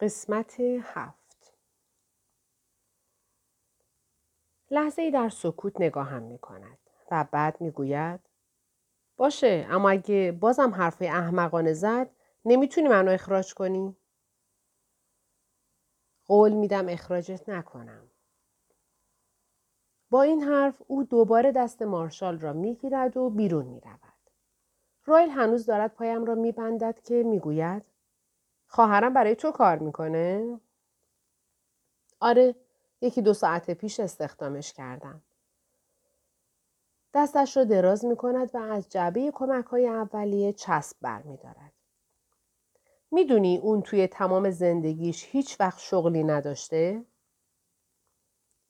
قسمت هفت لحظه ای در سکوت نگاهم می کند و بعد می گوید باشه اما اگه بازم حرفای احمقانه زد نمی‌تونی منو اخراج کنی؟ قول میدم اخراجت نکنم. با این حرف او دوباره دست مارشال را می‌گیرد و بیرون می رود. رایل هنوز دارد پایم را میبندد که می‌گوید خواهرم برای تو کار می‌کنه؟ آره یکی دو ساعت پیش استخدامش کردم. دستش را دراز می کند و از جعبه کمک های اولیه چسب بر می دارد. می‌دونی اون توی تمام زندگیش هیچ وقت شغلی نداشته؟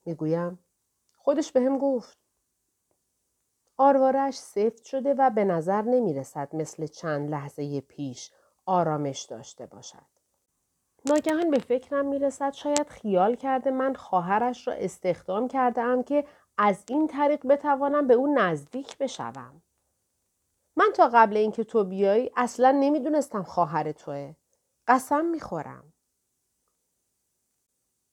می‌گویم خودش به هم گفت. آروارش سفت شده و به نظر نمی رسد مثل چند لحظه پیش آرامش داشته باشد. ناگهان به فکرم می رسد شاید خیال کرده من خواهرش را استخدام کرده ام که از این طریق بتوانم به اون نزدیک بشوم. من تا قبل اینکه تو بیای اصلا نمی‌دونستم خواهر توه. قسم می‌خورم.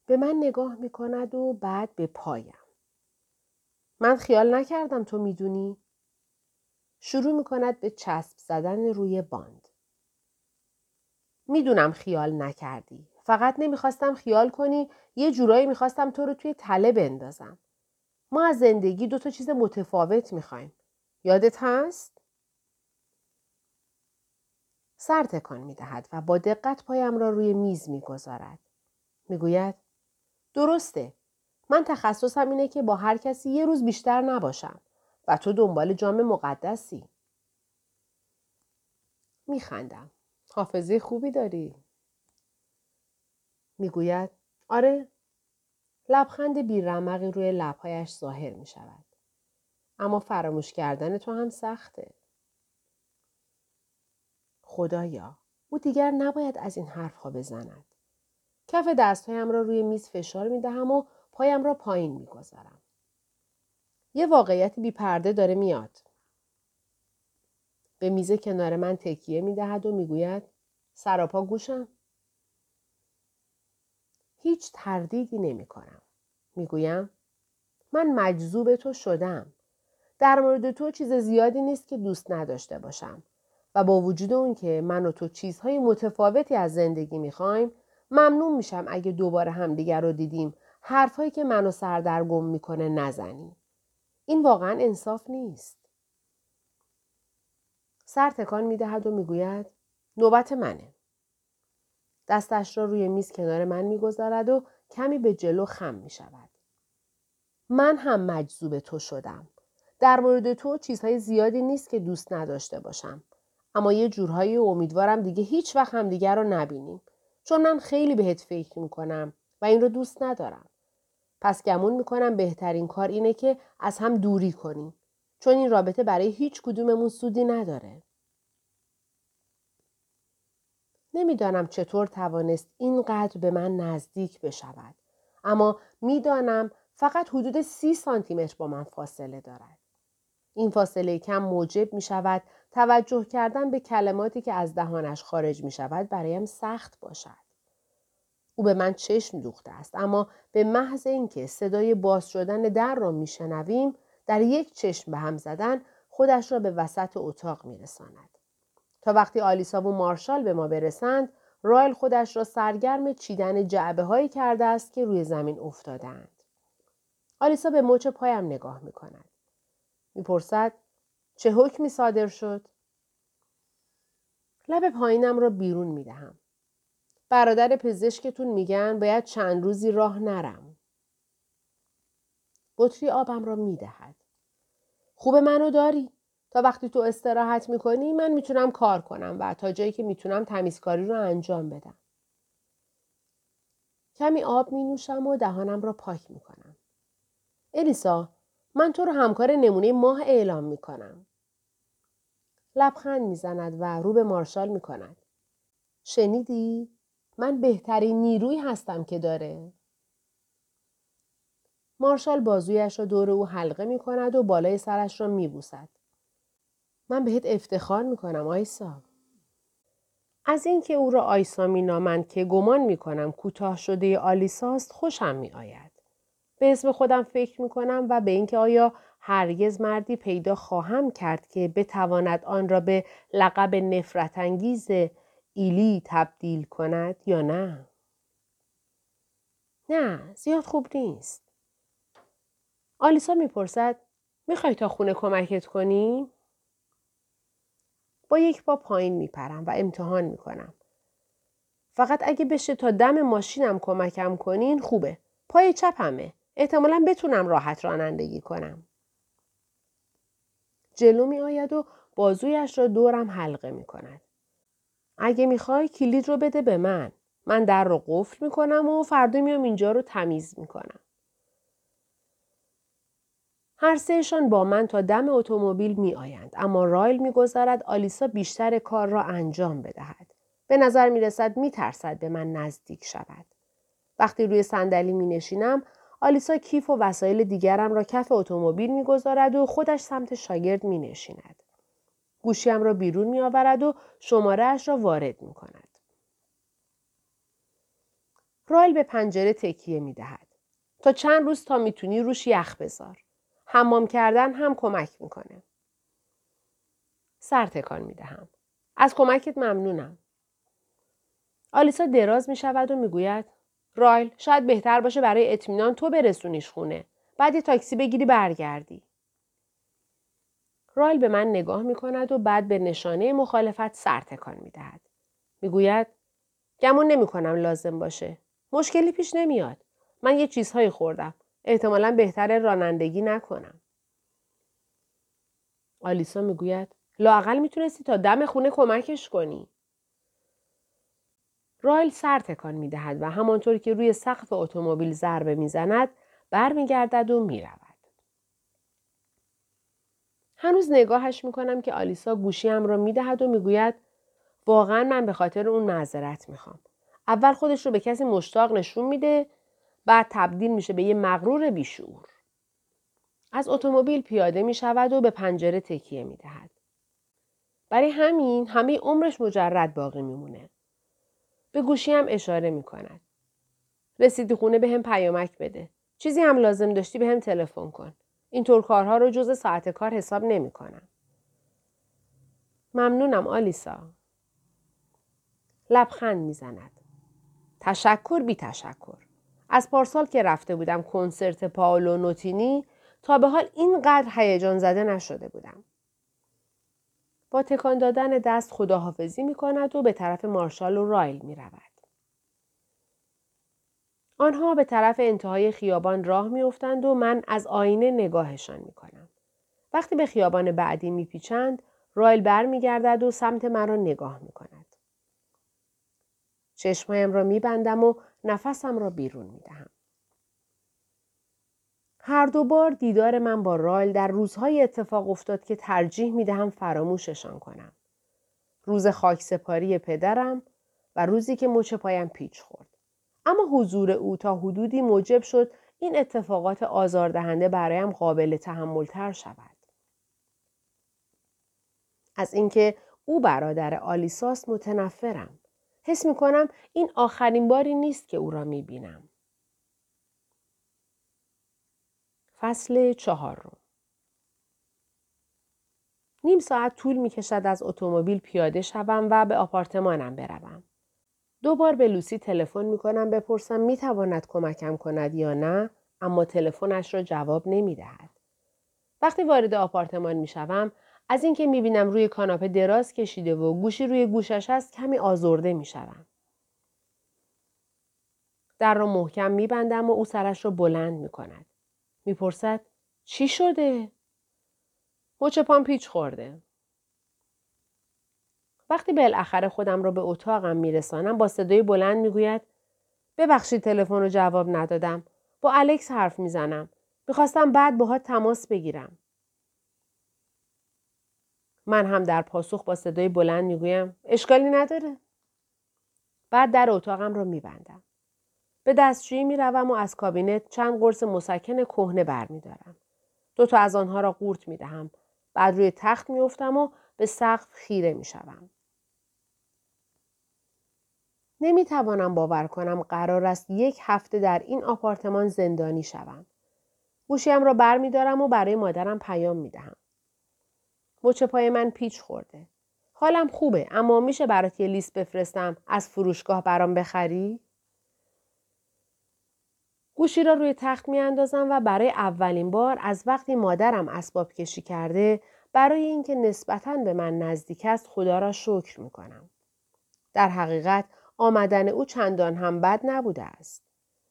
به من نگاه می‌کند و بعد به پایم. من خیال نکردم تو می‌دونی؟ شروع می‌کند به چسب زدن روی باند. می‌دونم خیال نکردی. فقط نمی‌خواستم خیال کنی یه جورایی می‌خواستم تو رو توی تله بندازم. ما از زندگی دو تا چیز متفاوت می‌خوایم. یادت هست؟ سر تکان می‌دهد و با دقت پایم را روی میز می‌گذارد. می‌گوید درسته. من تخصصم اینه که با هر کسی یه روز بیشتر نباشم و تو دنبال جام مقدسی. میخندم. حافظه خوبی داری. می‌گوید آره لبخند بیرمقی روی لبهایش ظاهر می شود. اما فراموش کردن تو هم سخته. خدایا او دیگر نباید از این حرفها بزند. کف دستهایم را روی میز فشار می دهم و پایم را پایین می گذارم. یه واقعیت بی پرده داره میاد. به میز کنار من تکیه می دهد و می گوید سراپا گوشم. هیچ تردیدی نمی کنم. می گویم من مجذوب تو شدم. در مورد تو چیز زیادی نیست که دوست نداشته باشم و با وجود اون که من و تو چیزهای متفاوتی از زندگی می‌خوایم ممنون میشم اگه دوباره همدیگر رو دیدیم حرفهایی که منو سردرگم می‌کنه نزنی. این واقعا انصاف نیست. سر تکان می‌دهد و می‌گوید نوبت منه. دستش را روی میز کنار من می‌گذارد و کمی به جلو خم می شود. من هم مجذوب تو شدم. در مورد تو چیزهای زیادی نیست که دوست نداشته باشم. اما یه جورهایی امیدوارم دیگه هیچ وقت هم دیگر رو نبینیم. چون من خیلی بهت فکر می‌کنم و این رو دوست ندارم. پس گمون می‌کنم بهترین کار اینه که از هم دوری کنیم. چون این رابطه برای هیچ کدوممون سودی نداره. نمی‌دانم چطور توانست اینقدر به من نزدیک بشود. اما می‌دانم فقط حدود سی سانتیمتر با من فاصله دارد. این فاصله کم موجب می شود توجه کردن به کلماتی که از دهانش خارج می شود برایم سخت باشد. او به من چشم دوخته است اما به محض اینکه صدای باز شدن در را میشنویم در یک چشم به هم زدن خودش را به وسط اتاق میرساند تا وقتی آلیسا و مارشال به ما برسند رایل خودش را سرگرم چیدن جعبه هایی کرده است که روی زمین افتادند. آلیسا به مچ پایم نگاه می کند. می‌پرسد چه حکمی صادر شد؟ لب پایینم را بیرون می دهم. برادر پزشکتون میگن باید چند روزی راه نرم. بطری آبم را می دهد. خوب منو داری؟ تا وقتی تو استراحت می‌کنی من می‌تونم کار کنم و تا جایی که می‌تونم تمیزکاری رو انجام بدم. کمی آب می نوشم و دهانم را پاک می کنم. الیسا من تو رو همکار نمونه ماه اعلام می کنم. لبخند می‌زند و رو به مارشال می کند. شنیدی؟ من بهترین نیروی هستم که داره. مارشال بازویش را دور او حلقه می کند و بالای سرش را می بوسد. من بهت افتخار می کنم آیسا. از اینکه او را آیسا نامند که گمان می کنم کوتاه شده آلیساست خوشم می آید. به اسم خودم فکر می کنم و به اینکه آیا هرگز مردی پیدا خواهم کرد که بتواند آن را به لقب نفرت انگیز ایلی تبدیل کند یا نه؟ نه زیاد خوب نیست. آلیسا می‌پرسد می‌خوای تا خونه کمکت کنیم؟ با یک پا پایین میپرم و امتحان می‌کنم. فقط اگه بشه تا دم ماشینم کمکم کنین خوبه. پای چپمه. احتمالا بتونم راحت رانندگی کنم. جلو می آید و بازویش را دورم حلقه می کند. اگه می‌خوای کلید رو بده به من. من در رو قفل می کنم و فردا میام اینجا رو تمیز می کنم. هر سهشان با من تا دم اتومبیل می آیند اما رایل می گذارد آلیسا بیشتر کار را انجام بدهد. به نظر می رسد می ترسد به من نزدیک شود. وقتی روی صندلی می نشینم آلیسا کیف و وسایل دیگرم را کف اتومبیل می‌گذارد و خودش سمت شاگرد می نشیند. گوشیم را بیرون می آورد و شماره اش را وارد می کند. رایل به پنجره تکیه می دهد. تا چند روز تا می‌تونی روش یخ بذار. حمام کردن هم کمک می‌کنه. سر تکان می دهم. از کمکت ممنونم. آلیسا دراز می شود و می‌گوید رایل شاید بهتر باشه برای اطمینان تو برسونیش خونه. بعد یه تاکسی بگیری برگردی. رایل به من نگاه می کند و بعد به نشانه مخالفت سر تکان می دهد. می گوید گمون نمی کنم لازم باشه. مشکلی پیش نمیاد. من یه چیزهایی خوردم. احتمالا بهتر رانندگی نکنم. آلیسا می‌گوید لاقل می‌تونستی تا دم خونه کمکش کنی. رایل سر تکان می دهد و همانطور که روی سقف اتومبیل ضربه می‌زند برمیگردد و می‌رود. هنوز نگاهش می‌کنم که آلیسا گوشیم را می‌دهد و می‌گوید واقعا من به خاطر اون معذرت می‌خوام. اول خودش رو به کسی مشتاق نشون میده بعد تبدیل میشه به یه مغرور بیشعور. از اتومبیل پیاده می شود و به پنجره تکیه می دهد. برای همین همه عمرش مجرد باقی میمونه. به گوشی هم اشاره می کند. رسیدی خونه به هم پیامک بده. چیزی هم لازم داشتی به هم تلفن کن. اینطور کارها رو جز ساعت کار حساب نمی کنم. ممنونم آلیسا. لبخند می‌زند. تشکر بی تشکر. از پارسال که رفته بودم کنسرت پاولو نوتینی تا به حال اینقدر هیجان زده نشده بودم. با تکان دادن دست خداحافظی می کند و به طرف مارشال و رایل می رود. آنها به طرف انتهای خیابان راه میافتند و من از آینه نگاهشان می کنم. وقتی به خیابان بعدی می پیچند، رایل بر می گردد و سمت من را نگاه می کند. چشمایم را می بندم و نفسم را بیرون می دهم. هر دو بار دیدار من با رایل در روزهای اتفاق افتاد که ترجیح می دهم فراموششان کنم. روز خاکسپاری پدرم و روزی که مچ پایم پیچ خورد. اما حضور او تا حدودی موجب شد این اتفاقات آزاردهنده برایم قابل تحملتر شود. از اینکه او برادر آلیساس متنفرم. حس می کنم این آخرین باری نیست که او را می بینم. فصل چهارم نیم ساعت طول می کشد از اتومبیل پیاده شوم و به آپارتمانم بروم. دو بار به لوسی تلفن می کنم بپرسم می تواند کمکم کند یا نه اما تلفنش را جواب نمی دهد. وقتی وارد آپارتمان می شوم از اینکه می بینم روی کاناپه دراز کشیده و گوشی روی گوشش است کمی آزرده می شوم. در را محکم می بندم و او سرش را بلند می کند. می پرسد چی شده؟ مچ پام پیچ خورده. وقتی بالاخره خودم را به اتاقم میرسانم با صدای بلند می‌گوید ببخشید تلفن رو جواب ندادم با الکس حرف می‌زنم می‌خواستم بعد باهات تماس بگیرم من هم در پاسخ با صدای بلند می‌گویم اشکالی نداره. بعد در اتاقم را میبندم. به دستشویی می‌روم و از کابینت چند قرص مسکن کهنه برمیدارم. دو تا از آنها را قورت می‌دهم. بعد روی تخت میافتم و به سقف خیره می‌شوم. نمی‌توانم باور کنم قرار است یک هفته در این آپارتمان زندانی شوم. گوشیم را بر می دارم و برای مادرم پیام می دهم. مچ پای من پیچ خورده. حالم خوبه اما میشه برات یه لیست بفرستم از فروشگاه برام بخری؟ گوشی را روی تخت می اندازم و برای اولین بار از وقتی مادرم اسباب کشی کرده برای اینکه نسبتا به من نزدیک است خدا را شکر می کنم. در حقیقت آمدن او چندان هم بد نبوده است.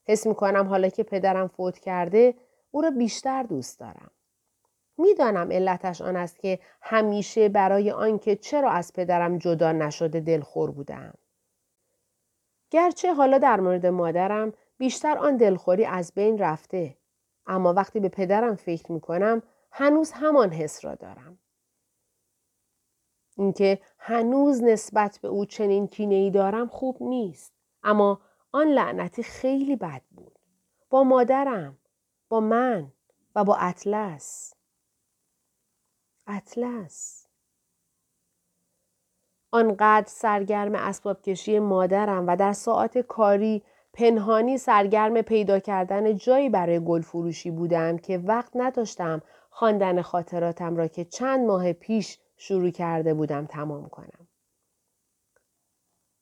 حس می کنم حالا که پدرم فوت کرده او را بیشتر دوست دارم. می‌دانم علتش آن است که همیشه برای آنکه چرا از پدرم جدا نشده دلخور بودم. گرچه حالا در مورد مادرم بیشتر آن دلخوری از بین رفته اما وقتی به پدرم فکر می کنم هنوز همان حس را دارم. اینکه هنوز نسبت به او چنین کینه ای دارم خوب نیست اما آن لعنتی خیلی بد بود با مادرم با من و با اطلس اطلس آنقدر سرگرم اسباب کشی مادرم و در ساعت کاری پنهانی سرگرم پیدا کردن جایی برای گل فروشی بودم که وقت نداشتم خواندن خاطراتم را که چند ماه پیش شروع کرده بودم تمام کنم.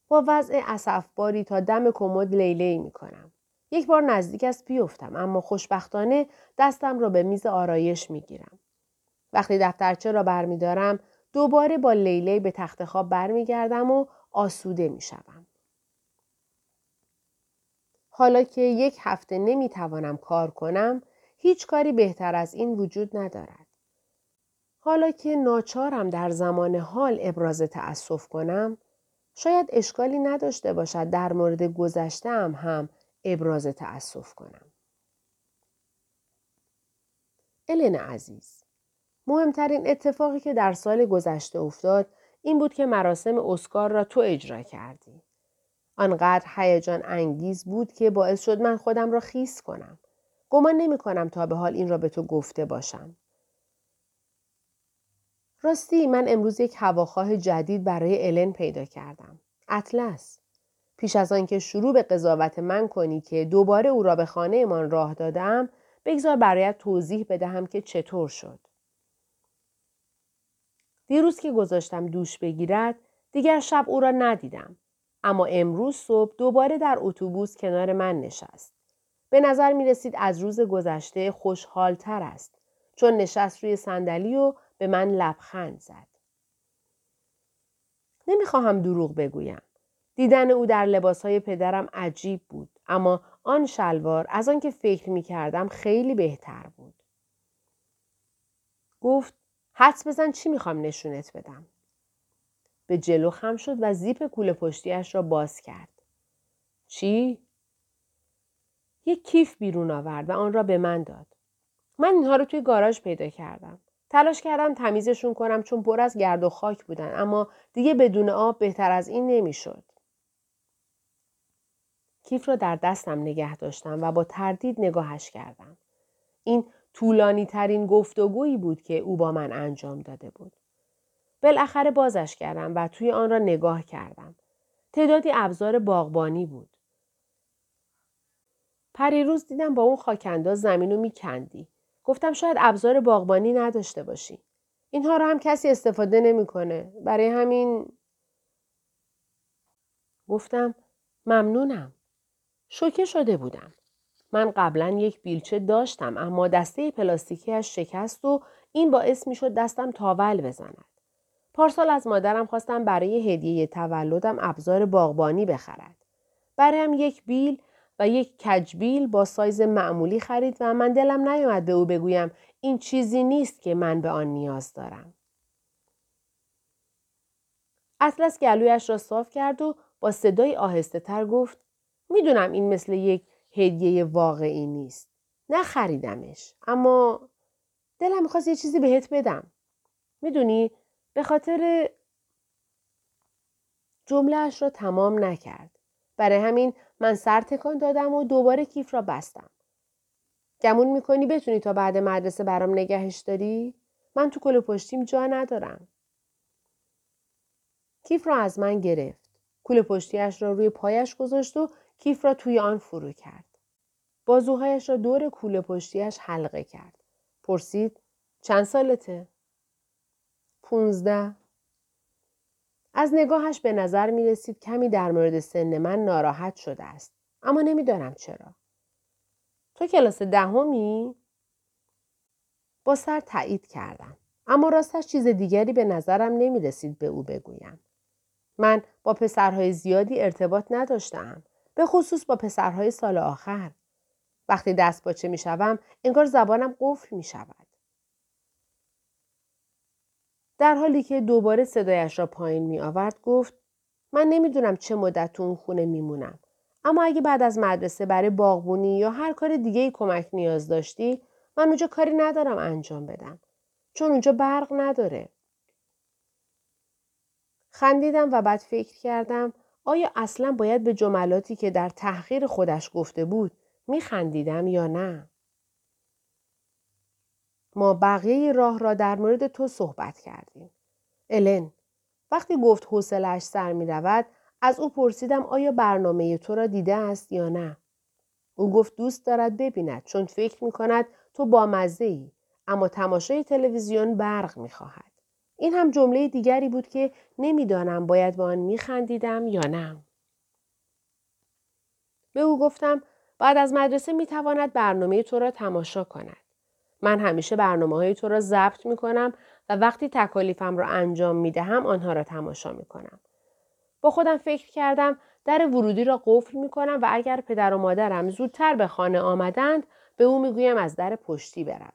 با وضع اصفباری تا دم کمد لیلی می کنم. یک بار نزدیک است بیفتم اما خوشبختانه دستم را به میز آرایش می گیرم. وقتی دفترچه را برمیدارم دوباره با لیلی به تخت خواب برمیگردم و آسوده می شوم. حالا که یک هفته نمی توانم کار کنم هیچ کاری بهتر از این وجود ندارد. حالا که ناچارم در زمان حال ابراز تأسف کنم شاید اشکالی نداشته باشد در مورد گذشتم هم ابراز تأسف کنم. الن عزیز مهمترین اتفاقی که در سال گذشته افتاد این بود که مراسم اسکار را تو اجرا کردی. آنقدر هیجان انگیز بود که باعث شد من خودم را خیس کنم. گمان نمی کنم تا به حال این را به تو گفته باشم. راستی من امروز یک هواخواه جدید برای الن پیدا کردم. اطلس. پیش از آنکه شروع به قضاوت من کنی که دوباره او را به خانه من راه دادم بگذار برایت توضیح بدهم که چطور شد. دیروز که گذاشتم دوش بگیرد دیگر شب او را ندیدم اما امروز صبح دوباره در اتوبوس کنار من نشست. به نظر می رسید از روز گذشته خوشحالتر است چون نشست روی صندلی و به من لبخند زد. نمی‌خواهم دروغ بگویم. دیدن او در لباسهای پدرم عجیب بود اما آن شلوار از آنکه فکر می کردم خیلی بهتر بود. گفت حدس بزن چی می‌خوام نشونت بدم. به جلو خم شد و زیپ کوله پشتیش را باز کرد. چی؟ یک کیف بیرون آورد و آن را به من داد. من اینها رو توی گاراژ پیدا کردم. تلاش کردم تمیزشون کنم چون پر از گرد و خاک بودن اما دیگه بدون آب بهتر از این نمی‌شد. کیف را در دستم نگه داشتم و با تردید نگاهش کردم. این طولانی ترین گفتگویی بود که او با من انجام داده بود. بالاخره بازش کردم و توی آن را نگاه کردم. تعدادی ابزار باغبانی بود. پریروز دیدم با اون خاکنداز زمین رو میکندی. گفتم شاید ابزار باغبانی نداشته باشی. اینها رو هم کسی استفاده نمی‌کنه. برای همین گفتم ممنونم. شوکه شده بودم. من قبلا یک بیلچه داشتم اما دسته پلاستیکیش شکست و این باعث می شد دستم تاول بزند. پارسال از مادرم خواستم برای هدیه تولدم ابزار باغبانی بخرد. برایم یک بیل و یک کجبیل با سایز معمولی خرید و من دلم نیومد به او بگویم این چیزی نیست که من به آن نیاز دارم. اطلس گلویش را صاف کرد و با صدای آهسته تر گفت می‌دونم این مثل یک هدیه واقعی نیست. نخریدمش. اما دلم می‌خواست یه چیزی بهت بدم. می‌دونی به خاطر جملهش را تمام نکرد. برای همین من سر تکان دادم و دوباره کیف را بستم. گمون می‌کنی بتونی تا بعد مدرسه برام نگهش داری؟ من تو کل پشتیم جا ندارم. کیف را از من گرفت. کوله پشتیش را روی پایش گذاشت و کیف را توی آن فرو کرد. بازوهایش را دور کوله پشتیش حلقه کرد. پرسید چند سالته؟ پونزده. از نگاهش به نظر می رسید کمی در مورد سن من ناراحت شده است. اما نمی‌دانم چرا. تو کلاس دهمی؟ با سر تایید کردم. اما راستش چیز دیگری به نظرم نمی رسید به او بگویم. من با پسرهای زیادی ارتباط نداشتم. به خصوص با پسرهای سال آخر. وقتی دست باچه می شوم انگار زبانم قفل می شود. در حالی که دوباره صدایش را پایین می آورد گفت من نمی‌دونم چه مدت تو اون خونه میمونم. اما اگه بعد از مدرسه برای باغبونی یا هر کار دیگه ای کمک نیاز داشتی من اونجا کاری ندارم انجام بدم. چون اونجا برق نداره. خندیدم و بعد فکر کردم آیا اصلا باید به جملاتی که در تحقیر خودش گفته بود میخندیدم یا نه؟ ما بقیه راه را در مورد تو صحبت کردیم. الن وقتی گفت حوصلش سر می رود از او پرسیدم آیا برنامه تو را دیده است یا نه. او گفت دوست دارد ببیند چون فکر می کند تو با مزه ای اما تماشای تلویزیون برق می خواهد. این هم جمله دیگری بود که نمی‌دانم باید با آن میخندیدم یا نه. به او گفتم بعد از مدرسه می تواند برنامه تو را تماشا کند. من همیشه برنامه های تو را ضبط می کنم و وقتی تکالیفم را انجام می دهم آنها را تماشا می کنم. با خودم فکر کردم در ورودی را قفل می کنم و اگر پدر و مادرم زودتر به خانه آمدند به او می گویم از در پشتی برود.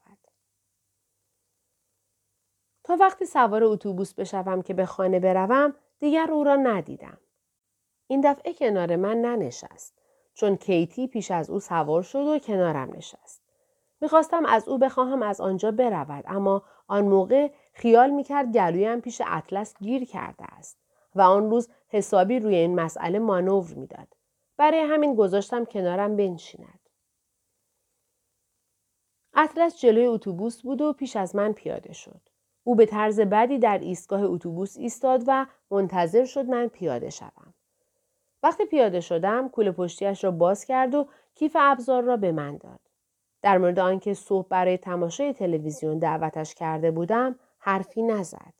تا وقتی سوار اتوبوس بشوم که به خانه بروم دیگر او را ندیدم. این دفعه کنار من ننشست چون کیتی پیش از او سوار شد و کنارم نشست. می‌خواستم از او بخواهم از آنجا برود اما آن موقع خیال می‌کرد گلویم پیش اطلس گیر کرده است و آن روز حسابی روی این مسئله مانور می‌داد. برای همین گذاشتم کنارم بنشیند. اطلس جلوی اتوبوس بود و پیش از من پیاده شد. او به طرز بدی در ایستگاه اتوبوس ایستاد و منتظر شد من پیاده شوم. وقتی پیاده شدم کوله پشتیش را باز کرد و کیف ابزار را به من داد. در مورد آنکه صبح برای تماشای تلویزیون دعوتش کرده بودم حرفی نزد.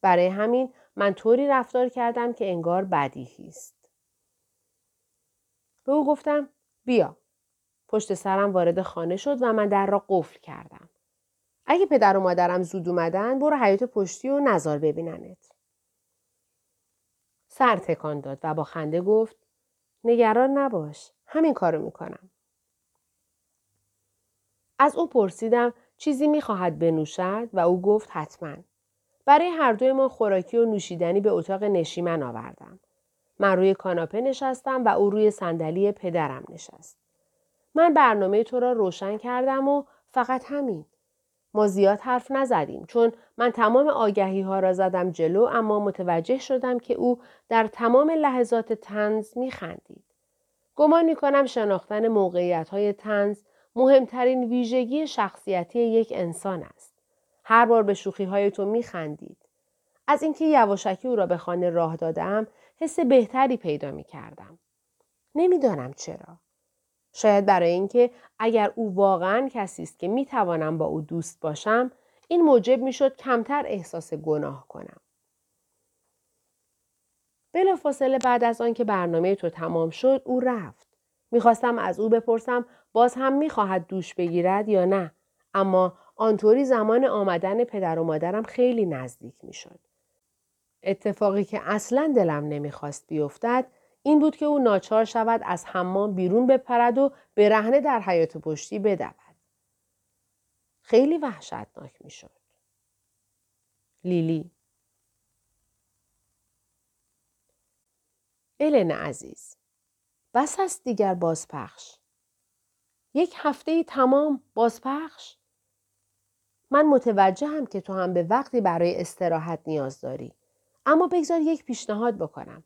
برای همین من طوری رفتار کردم که انگار بدیهی است. به او گفتم بیا. پشت سرم وارد خانه شد و من در را قفل کردم. اگه پدر و مادرم زود اومدن برو حیات پشتی و نظار ببیننت. سر تکان داد و با خنده گفت نگران نباش. همین کارو می‌کنم. از او پرسیدم چیزی می‌خواهد بنوشد و او گفت حتما. برای هر دوی ما خوراکی و نوشیدنی به اتاق نشیمن آوردم. من روی کاناپه نشستم و او روی صندلی پدرم نشست. من برنامه تو را روشن کردم و فقط همین. ما زیاد حرف نزدیم چون من تمام آگهی ها را زدم جلو اما متوجه شدم که او در تمام لحظات تنز می خندید. گمان می کنم شناختن موقعیت های تنز مهمترین ویژگی شخصیتی یک انسان است. هر بار به شوخی های تو می خندید. از اینکه یواشکی او را به خانه راه دادم حس بهتری پیدا می کردم. نمی‌دانم چرا. شاید برای اینکه اگر او واقعا کسی است که می توانم با او دوست باشم این موجب می شد کمتر احساس گناه کنم. فاصله بعد از آنکه برنامه تو تمام شد او رفت. می‌خواستم از او بپرسم باز هم می‌خواهد دوش بگیرد یا نه اما آنطوری زمان آمدن پدر و مادرم خیلی نزدیک می‌شد. اتفاقی که اصلا دلم نمی‌خواست بیفتد این بود که او ناچار شود از حمام بیرون بپرد و به رهنه در حیات پشتی بدود. خیلی وحشتناک می‌شد. لیلی الن عزیز بس است دیگر بازپخش. یک هفته ای تمام بازپخش؟ من متوجهم که تو هم به وقتی برای استراحت نیاز داری. اما بگذار یک پیشنهاد بکنم.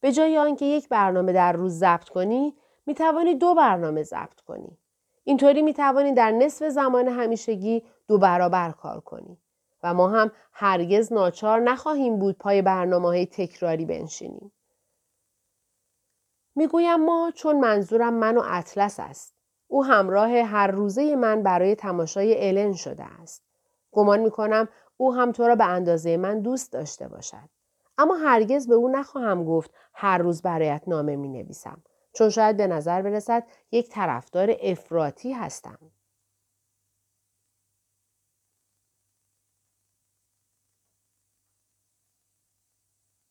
به جای آنکه یک برنامه در روز ضبط کنی می توانی دو برنامه ضبط کنی اینطوری می توانی در نصف زمان همیشگی دو برابر کار کنی و ما هم هرگز ناچار نخواهیم بود پای برنامه های تکراری بنشینیم می‌گویم ما چون منظورم من و اطلس است. او همراه هر روزه من برای تماشای الن شده است. گمان می کنم او هم تو را به اندازه من دوست داشته باشد. اما هرگز به او نخواهم گفت هر روز برایت نامه می نویسم. چون شاید به نظر برسد یک طرفدار افراطی هستم.